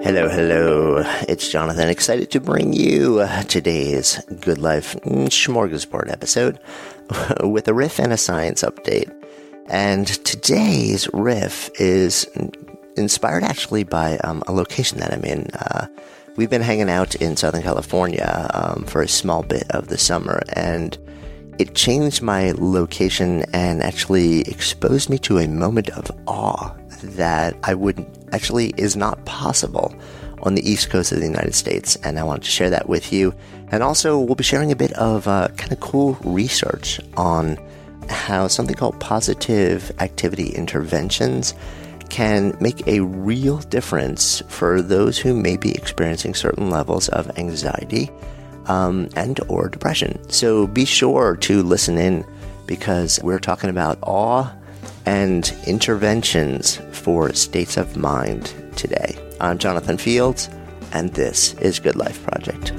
Hello, hello. It's Jonathan, excited to bring you today's Good Life Smorgasbord episode with a riff and a science update. And today's riff is inspired actually by um, a location that I'm in. Uh, we've been hanging out in Southern California um, for a small bit of the summer, and it changed my location and actually exposed me to a moment of awe that I would actually is not possible on the east coast of the United States. And I wanted to share that with you. And also, we'll be sharing a bit of uh, kind of cool research on how something called positive activity interventions can make a real difference for those who may be experiencing certain levels of anxiety um, and or depression. So be sure to listen in because we're talking about awe and interventions for states of mind today. I'm Jonathan Fields, and this is Good Life Project.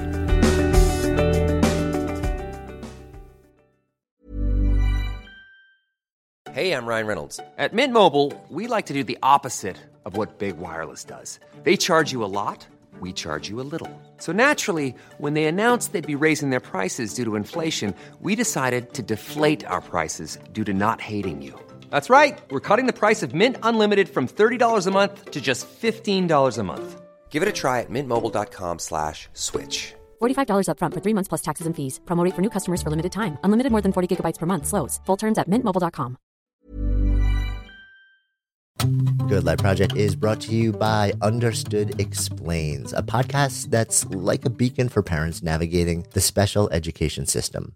Hey, I'm Ryan Reynolds. At Mint Mobile, we like to do the opposite of what Big Wireless does. They charge you a lot, we charge you a little. So naturally, when they announced they'd be raising their prices due to inflation, we decided to deflate our prices due to not hating you. That's right. We're cutting the price of Mint Unlimited from $30 a month to just $15 a month. Give it a try at mintmobile.com slash switch. $45 upfront for three months plus taxes and fees. Promote for new customers for limited time. Unlimited more than 40 gigabytes per month. Slows. Full terms at mintmobile.com. Good Life Project is brought to you by Understood Explains, a podcast that's like a beacon for parents navigating the special education system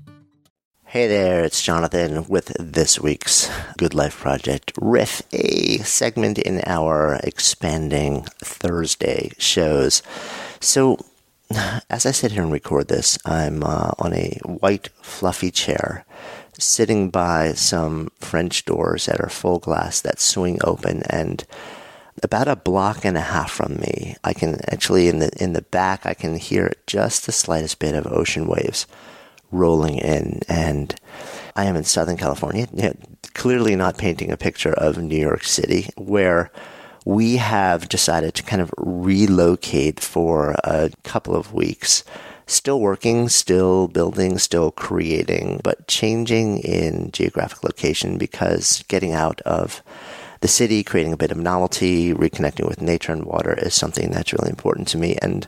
Hey there, it's Jonathan with this week's Good Life Project Riff, a segment in our expanding Thursday shows. So, as I sit here and record this, I'm uh, on a white, fluffy chair sitting by some French doors that are full glass that swing open and about a block and a half from me, I can actually in the in the back I can hear just the slightest bit of ocean waves rolling in. And I am in Southern California, clearly not painting a picture of New York City, where we have decided to kind of relocate for a couple of weeks. Still working, still building, still creating, but changing in geographic location because getting out of the city, creating a bit of novelty, reconnecting with nature and water is something that's really important to me. And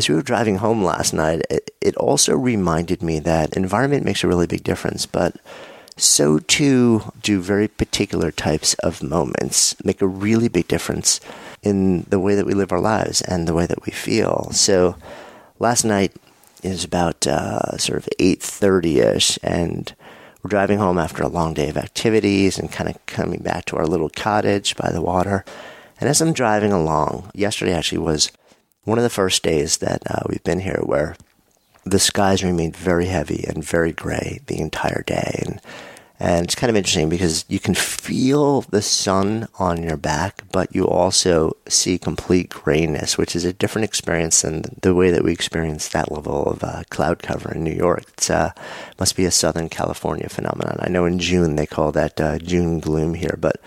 as we were driving home last night, it, it also reminded me that environment makes a really big difference, but so too do very particular types of moments make a really big difference in the way that we live our lives and the way that we feel. So last night is about uh, sort of 8.30ish and we're driving home after a long day of activities and kind of coming back to our little cottage by the water. And as I'm driving along, yesterday actually was one of the first days that uh, we've been here where the skies remained very heavy and very gray the entire day. And and it's kind of interesting because you can feel the sun on your back, but you also see complete grayness, which is a different experience than the way that we experience that level of uh, cloud cover in New York. It uh, must be a Southern California phenomenon. I know in June they call that uh, June gloom here, but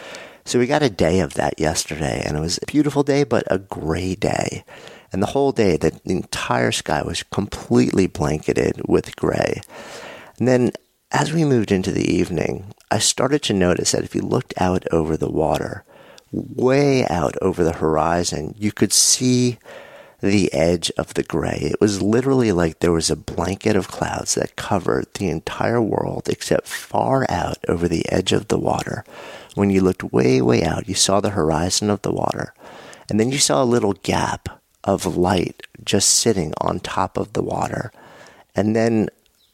so we got a day of that yesterday, and it was a beautiful day, but a gray day. And the whole day, the, entire sky was completely blanketed with gray. And then as we moved into the evening, I started to notice that if you looked out over the water, way out over the horizon, you could see the edge of the gray. It was literally like there was a blanket of clouds that covered the entire world except far out over the edge of the water. When you looked way, way out, you saw the horizon of the water. And then you saw a little gap of light just sitting on top of the water. And then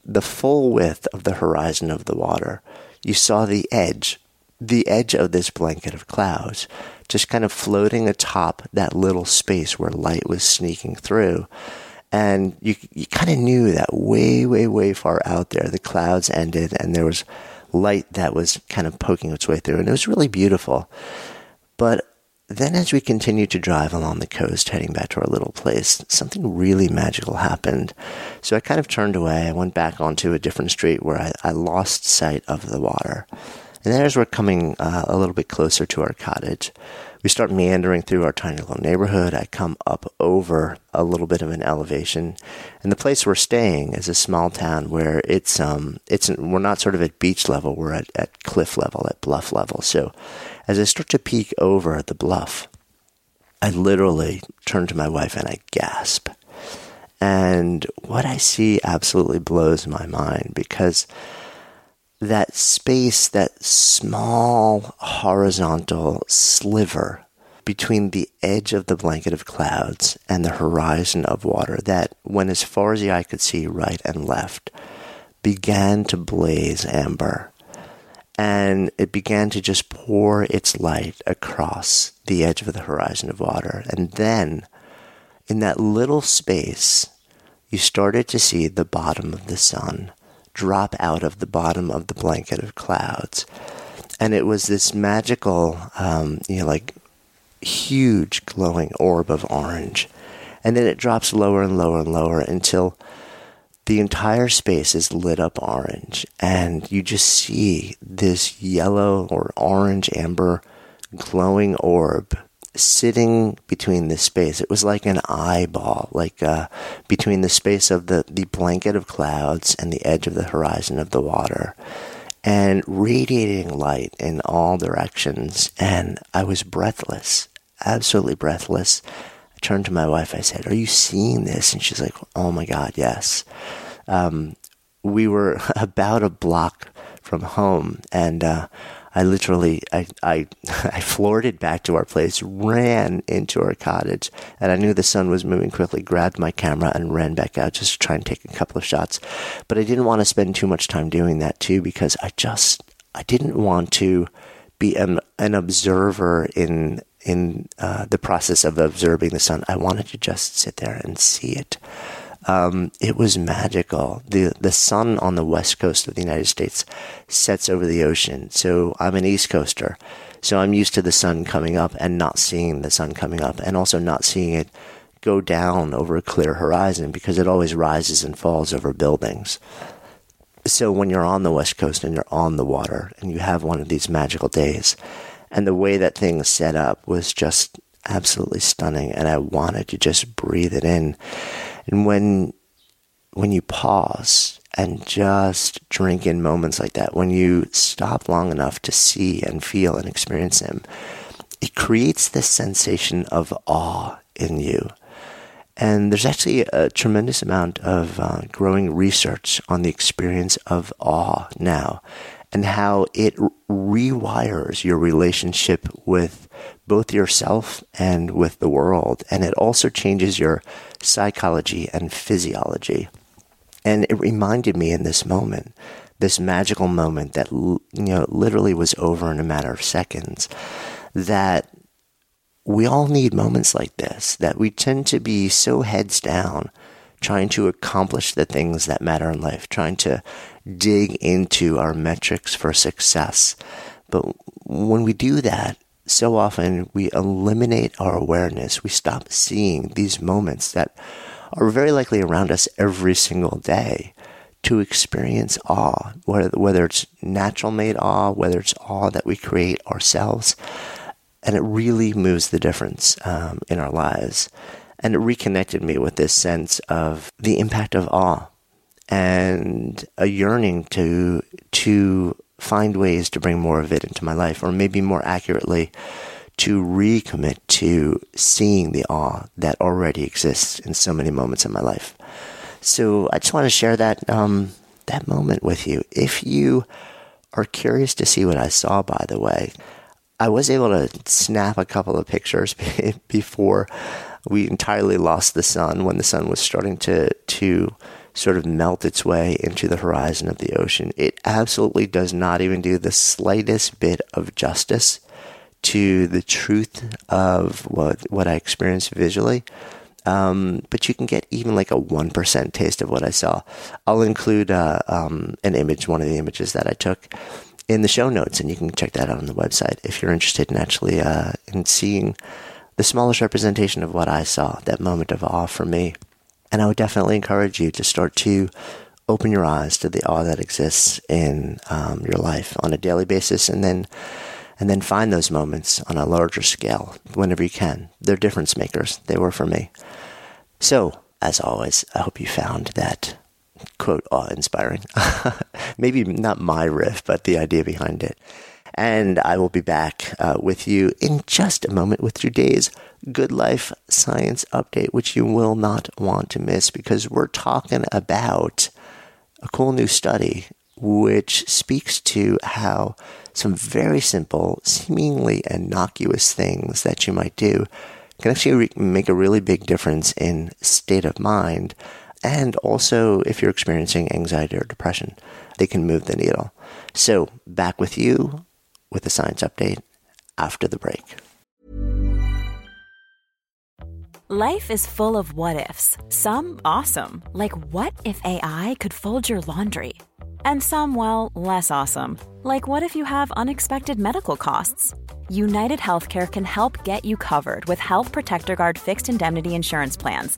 the full width of the horizon of the water, you saw the edge, the edge of this blanket of clouds, just kind of floating atop that little space where light was sneaking through. And you, you kind of knew that way, way, way far out there, the clouds ended and there was light that was kind of poking its way through. And it was really beautiful. But then, as we continued to drive along the coast, heading back to our little place, something really magical happened. So I kind of turned away. I went back onto a different street where I, I lost sight of the water. And then, as we're coming uh, a little bit closer to our cottage, we start meandering through our tiny little neighborhood. I come up over a little bit of an elevation, and the place we're staying is a small town where it's um it's we're not sort of at beach level. We're at, at cliff level, at bluff level. So as I start to peek over the bluff, I literally turn to my wife and I gasp. And what I see absolutely blows my mind because that space, that small horizontal sliver between the edge of the blanket of clouds and the horizon of water that went as far as the eye could see right and left began to blaze amber and it began to just pour its light across the edge of the horizon of water. And then, in that little space, you started to see the bottom of the sun drop out of the bottom of the blanket of clouds. And it was this magical, um, you know, like huge glowing orb of orange. And then it drops lower and lower and lower until the entire space is lit up orange, and you just see this yellow or orange amber glowing orb sitting between this space. It was like an eyeball, like uh, between the space of the, the blanket of clouds and the edge of the horizon of the water, and radiating light in all directions. And I was breathless, absolutely breathless. I turned to my wife. I said, Are you seeing this? And she's like, Oh my God, yes. Um, we were about a block from home, and uh, I literally I, I I floored it back to our place, ran into our cottage, and I knew the sun was moving quickly. Grabbed my camera and ran back out just to try and take a couple of shots, but I didn't want to spend too much time doing that too because I just I didn't want to be an an observer in in uh, the process of observing the sun. I wanted to just sit there and see it. Um, it was magical. the The sun on the west coast of the United States sets over the ocean. So I'm an East Coaster, so I'm used to the sun coming up and not seeing the sun coming up, and also not seeing it go down over a clear horizon because it always rises and falls over buildings. So when you're on the west coast and you're on the water and you have one of these magical days, and the way that things set up was just absolutely stunning and I wanted to just breathe it in. And when when you pause and just drink in moments like that, when you stop long enough to see and feel and experience them, it creates this sensation of awe in you. And there's actually a tremendous amount of uh, growing research on the experience of awe now. and how it rewires your relationship with both yourself and with the world. And it also changes your psychology and physiology. And it reminded me in this moment, this magical moment that, you know, literally was over in a matter of seconds, that we all need moments like this, that we tend to be so heads down trying to accomplish the things that matter in life, trying to dig into our metrics for success. But when we do that, so often we eliminate our awareness. We stop seeing these moments that are very likely around us every single day to experience awe, whether, whether it's natural made awe, whether it's awe that we create ourselves. And it really moves the difference um, in our lives. And it reconnected me with this sense of the impact of awe and a yearning to, to find ways to bring more of it into my life, or maybe more accurately, to recommit to seeing the awe that already exists in so many moments in my life. So I just want to share that um, that moment with you. If you are curious to see what I saw, by the way, I was able to snap a couple of pictures before we entirely lost the sun when the sun was starting to to sort of melt its way into the horizon of the ocean. It absolutely does not even do the slightest bit of justice to the truth of what what I experienced visually. Um, but you can get even like a 1% taste of what I saw. I'll include uh, um, an image, one of the images that I took in the show notes, and you can check that out on the website if you're interested in actually uh, in seeing the smallest representation of what I saw, that moment of awe for me. And I would definitely encourage you to start to open your eyes to the awe that exists in um, your life on a daily basis, and then and then find those moments on a larger scale whenever you can. They're difference makers. They were for me. So, as always, I hope you found that quote awe inspiring. Maybe not my riff, but the idea behind it. And I will be back uh, with you in just a moment with today's Good Life Science Update, which you will not want to miss because we're talking about a cool new study which speaks to how some very simple, seemingly innocuous things that you might do can actually re- make a really big difference in state of mind. And also, if you're experiencing anxiety or depression, they can move the needle. So, back with you with a science update after the break. Life is full of what ifs, some awesome, like what if AI could fold your laundry? And some, well, less awesome, like what if you have unexpected medical costs? United Healthcare can help get you covered with Health Protector Guard fixed indemnity insurance plans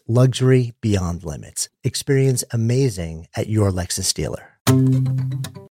luxury beyond limits. Experience amazing at your Lexus dealer.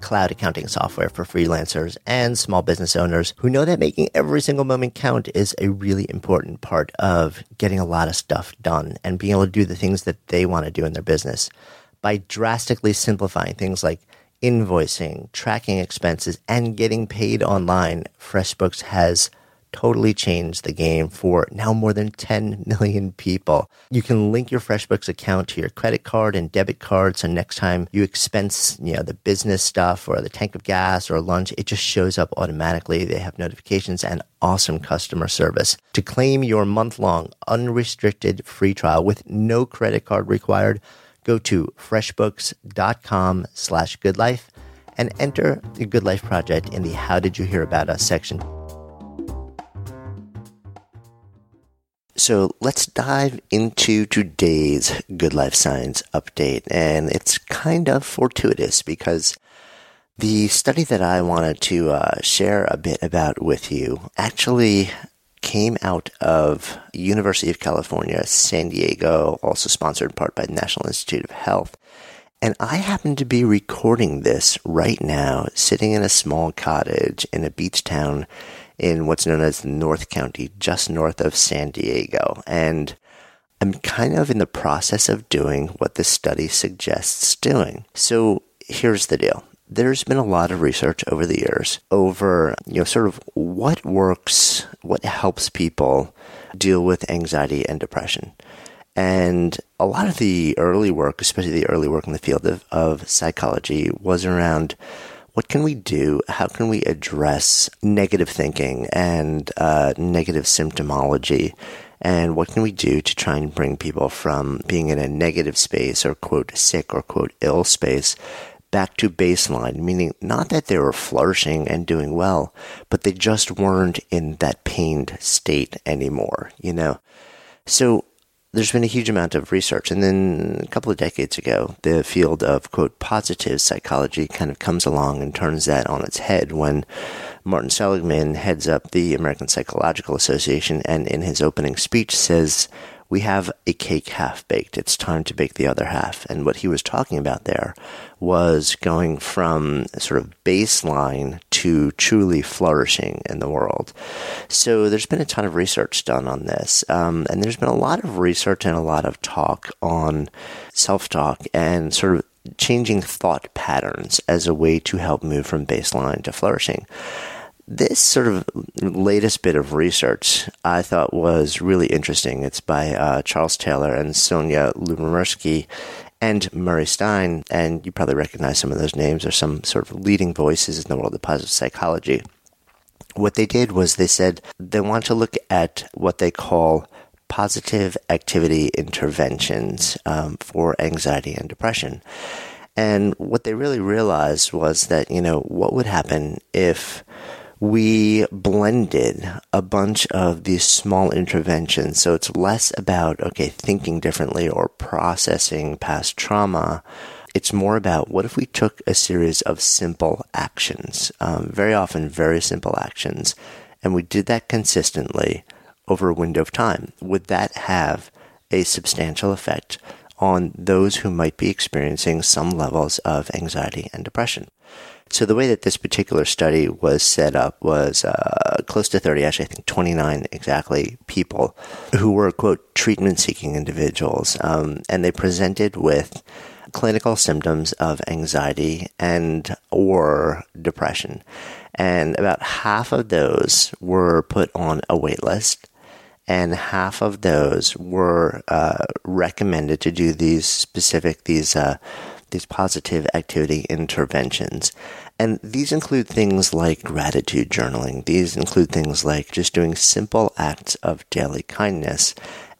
cloud accounting software for freelancers and small business owners who know that making every single moment count is a really important part of getting a lot of stuff done and being able to do the things that they want to do in their business. By drastically simplifying things like invoicing, tracking expenses, and getting paid online, FreshBooks has totally changed the game for now more than 10 million people. You can link your FreshBooks account to your credit card and debit card. So next time you expense, you know, the business stuff or the tank of gas or lunch, it just shows up automatically. They have notifications and awesome customer service. To claim your month long unrestricted free trial with no credit card required, go to freshbooks.com slash goodlife and enter the Good Life Project in the How Did You Hear About Us section. So let's dive into today's Good Life Science update. And it's kind of fortuitous because the study that I wanted to uh, share a bit about with you actually came out of University of California, San Diego, also sponsored in part by the National Institute of Health. And I happen to be recording this right now, sitting in a small cottage in a beach town in what's known as North County, just north of San Diego. And I'm kind of in the process of doing what this study suggests doing. So here's the deal. There's been a lot of research over the years over, you know, sort of what works, what helps people deal with anxiety and depression. And a lot of the early work, especially the early work in the field of, of psychology, was around what can we do? How can we address negative thinking and uh, negative symptomology? And what can we do to try and bring people from being in a negative space or quote sick or quote ill space back to baseline, meaning not that they were flourishing and doing well, but they just weren't in that pained state anymore, you know? So there's been a huge amount of research. And then a couple of decades ago, the field of, quote, positive psychology kind of comes along and turns that on its head when Martin Seligman heads up the American Psychological Association and in his opening speech says, we have a cake half baked. It's time to bake the other half. And what he was talking about there was going from sort of baseline to truly flourishing in the world. So there's been a ton of research done on this. Um, and there's been a lot of research and a lot of talk on self talk and sort of changing thought patterns as a way to help move from baseline to flourishing this sort of latest bit of research I thought was really interesting. It's by uh, Charles Taylor and Sonja Lyubomirsky and Murray Stein, and you probably recognize some of those names or some sort of leading voices in the world of positive psychology. What they did was they said they want to look at what they call positive activity interventions um, for anxiety and depression. And what they really realized was that, you know, what would happen if we blended a bunch of these small interventions. So it's less about, okay, thinking differently or processing past trauma. It's more about what if we took a series of simple actions, um, very often very simple actions, and we did that consistently over a window of time? Would that have a substantial effect on those who might be experiencing some levels of anxiety and depression? So the way that this particular study was set up was uh, close to 30, actually, I think 29 exactly people who were, quote, treatment seeking individuals. Um, and they presented with clinical symptoms of anxiety and or depression. And about half of those were put on a wait list and half of those were uh, recommended to do these specific these uh, these positive activity interventions. And these include things like gratitude journaling. These include things like just doing simple acts of daily kindness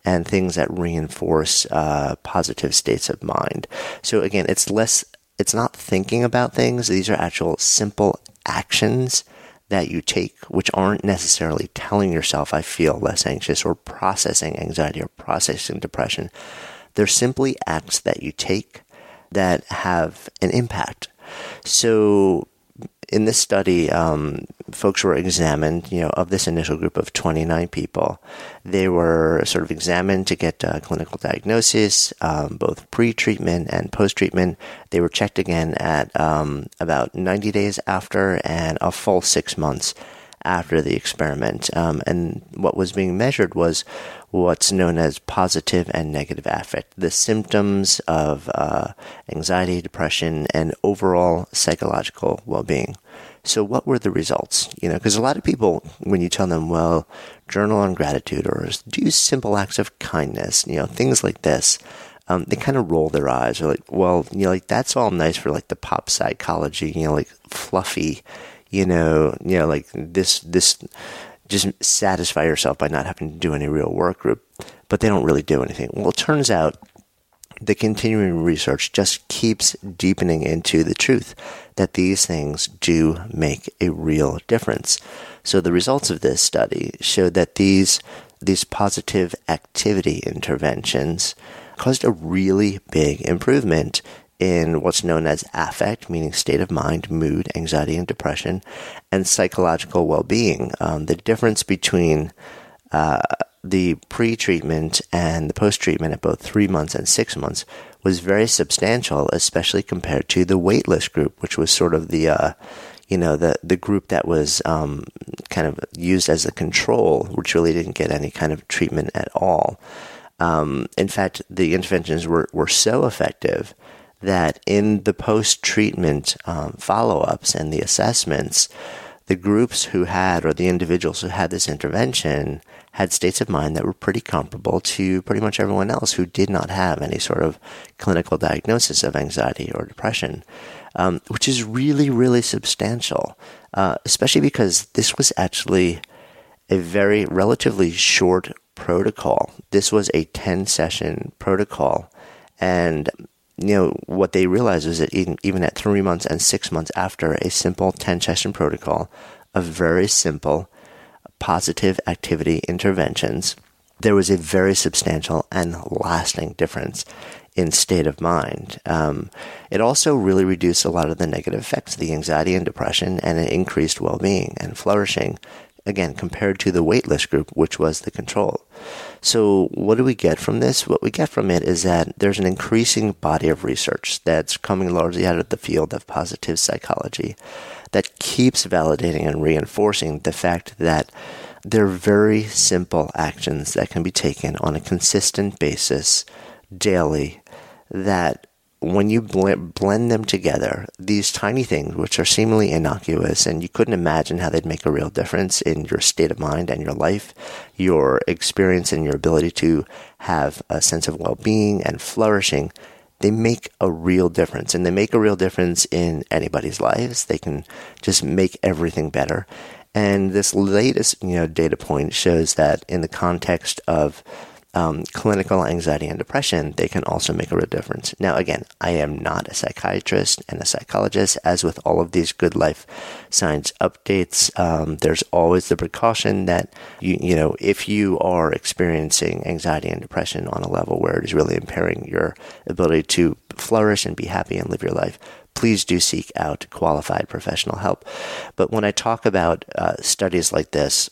and things that reinforce uh, positive states of mind. So again, it's less, it's not thinking about things. These are actual simple actions that you take, which aren't necessarily telling yourself, I feel less anxious or processing anxiety or processing depression. They're simply acts that you take that have an impact. So in this study, um, folks were examined, you know, of this initial group of 29 people. They were sort of examined to get a clinical diagnosis, um, both pre-treatment and post-treatment. They were checked again at um, about 90 days after and a full six months after the experiment. Um, and what was being measured was what's known as positive and negative affect, the symptoms of uh, anxiety, depression, and overall psychological well being. So, what were the results? You know, because a lot of people, when you tell them, well, journal on gratitude or do simple acts of kindness, you know, things like this, um, they kind of roll their eyes. They're like, well, you know, like that's all nice for like the pop psychology, you know, like fluffy, you know, you know, like this, this, just satisfy yourself by not having to do any real work group, but they don't really do anything. Well, it turns out the continuing research just keeps deepening into the truth that these things do make a real difference. So the results of this study showed that these these positive activity interventions caused a really big improvement in what's known as affect, meaning state of mind, mood, anxiety, and depression, and psychological well being. Um, the difference between uh, the pre treatment and the post treatment at both three months and six months was very substantial, especially compared to the waitlist group, which was sort of the uh, you know the the group that was um, kind of used as a control, which really didn't get any kind of treatment at all. Um, in fact, the interventions were, were so effective that in the post treatment um, follow ups and the assessments, the groups who had, or the individuals who had this intervention, had states of mind that were pretty comparable to pretty much everyone else who did not have any sort of clinical diagnosis of anxiety or depression, um, which is really, really substantial, uh, especially because this was actually a very relatively short protocol. This was a 10 session protocol. And you know, what they realized was that even, even at three months and six months after a simple 10 session protocol of very simple positive activity interventions, there was a very substantial and lasting difference in state of mind. Um, it also really reduced a lot of the negative effects, the anxiety and depression, and it increased well being and flourishing again, compared to the waitlist group, which was the control. So, what do we get from this? What we get from it is that there's an increasing body of research that's coming largely out of the field of positive psychology that keeps validating and reinforcing the fact that there are very simple actions that can be taken on a consistent basis daily that when you blend, blend them together, these tiny things, which are seemingly innocuous, and you couldn't imagine how they'd make a real difference in your state of mind and your life, your experience, and your ability to have a sense of well being and flourishing, they make a real difference. And they make a real difference in anybody's lives. They can just make everything better. And this latest, you know, data point shows that in the context of um, clinical anxiety and depression, they can also make a real difference. Now, again, I am not a psychiatrist and a psychologist. As with all of these good life science updates, um, there's always the precaution that you, you know, if you are experiencing anxiety and depression on a level where it is really impairing your ability to flourish and be happy and live your life, please do seek out qualified professional help. But when I talk about uh, studies like this,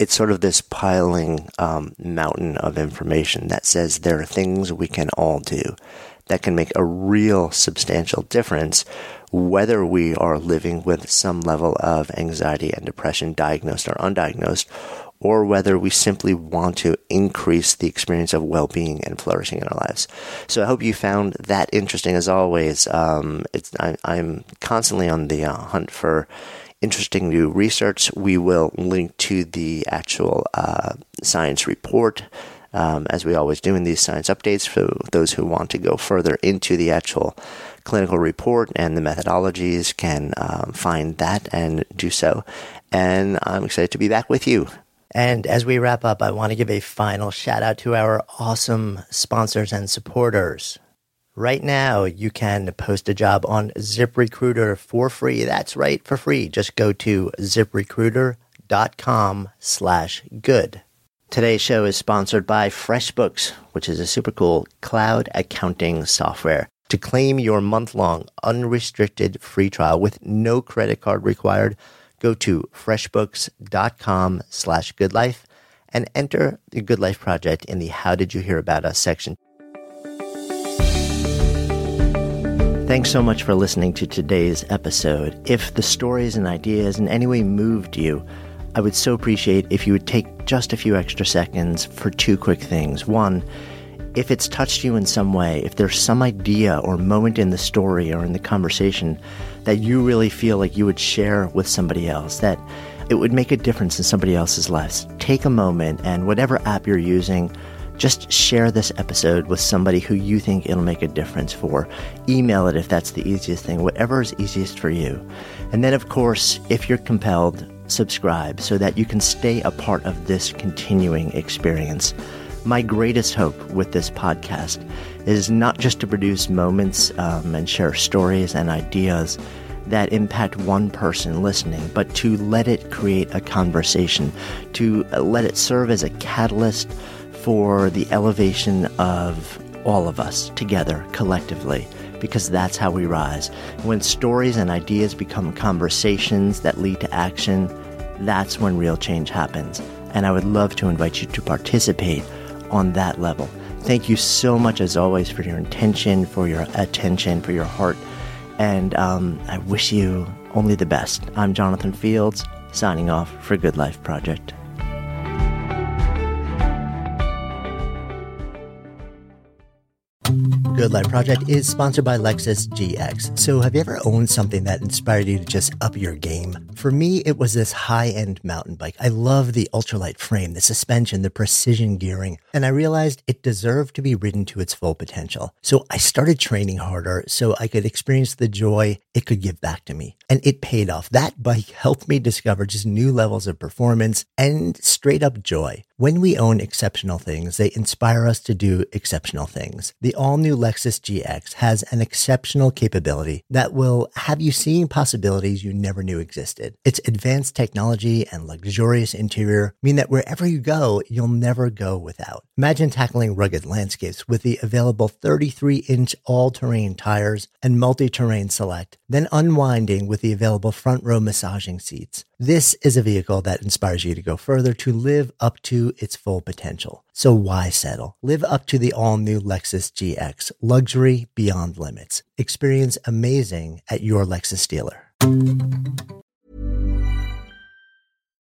it's sort of this piling um, mountain of information that says there are things we can all do that can make a real substantial difference whether we are living with some level of anxiety and depression, diagnosed or undiagnosed, or whether we simply want to increase the experience of well-being and flourishing in our lives. So I hope you found that interesting. As always, um, I, am constantly on the uh, hunt for interesting new research. We will link to the actual uh, science report. Um, as we always do in these science updates, for those who want to go further into the actual clinical report and the methodologies can um, find that and do so. And I'm excited to be back with you. And as we wrap up, I want to give a final shout out to our awesome sponsors and supporters. Right now, you can post a job on ZipRecruiter for free. That's right, for free. Just go to ziprecruiter.com slash good. Today's show is sponsored by FreshBooks, which is a super cool cloud accounting software. To claim your month-long unrestricted free trial with no credit card required, go to freshbooks.com slash goodlife and enter the Good Life Project in the How Did You Hear About Us section. Thanks so much for listening to today's episode. If the stories and ideas in any way moved you, I would so appreciate if you would take just a few extra seconds for two quick things. One, if it's touched you in some way, if there's some idea or moment in the story or in the conversation that you really feel like you would share with somebody else, that it would make a difference in somebody else's lives, take a moment and whatever app you're using, just share this episode with somebody who you think it'll make a difference for. Email it if that's the easiest thing, whatever is easiest for you. And then, of course, if you're compelled, subscribe so that you can stay a part of this continuing experience. My greatest hope with this podcast is not just to produce moments um, and share stories and ideas that impact one person listening, but to let it create a conversation, to let it serve as a catalyst for the elevation of all of us together collectively because that's how we rise. When stories and ideas become conversations that lead to action, that's when real change happens. And I would love to invite you to participate on that level. Thank you so much, as always, for your intention, for your attention, for your heart. And um, I wish you only the best. I'm Jonathan Fields, signing off for Good Life Project. Good Life Project is sponsored by Lexus GX. So, have you ever owned something that inspired you to just up your game? For me, it was this high end mountain bike. I love the ultralight frame, the suspension, the precision gearing, and I realized it deserved to be ridden to its full potential. So, I started training harder so I could experience the joy it could give back to me. And it paid off. That bike helped me discover just new levels of performance and straight up joy. When we own exceptional things, they inspire us to do exceptional things. The all new Lexus GX has an exceptional capability that will have you seeing possibilities you never knew existed. Its advanced technology and luxurious interior mean that wherever you go, you'll never go without. Imagine tackling rugged landscapes with the available 33 inch all terrain tires and multi terrain select, then unwinding with the available front row massaging seats. This is a vehicle that inspires you to go further to live up to its full potential. So why settle? Live up to the all new Lexus GX, luxury beyond limits. Experience amazing at your Lexus dealer.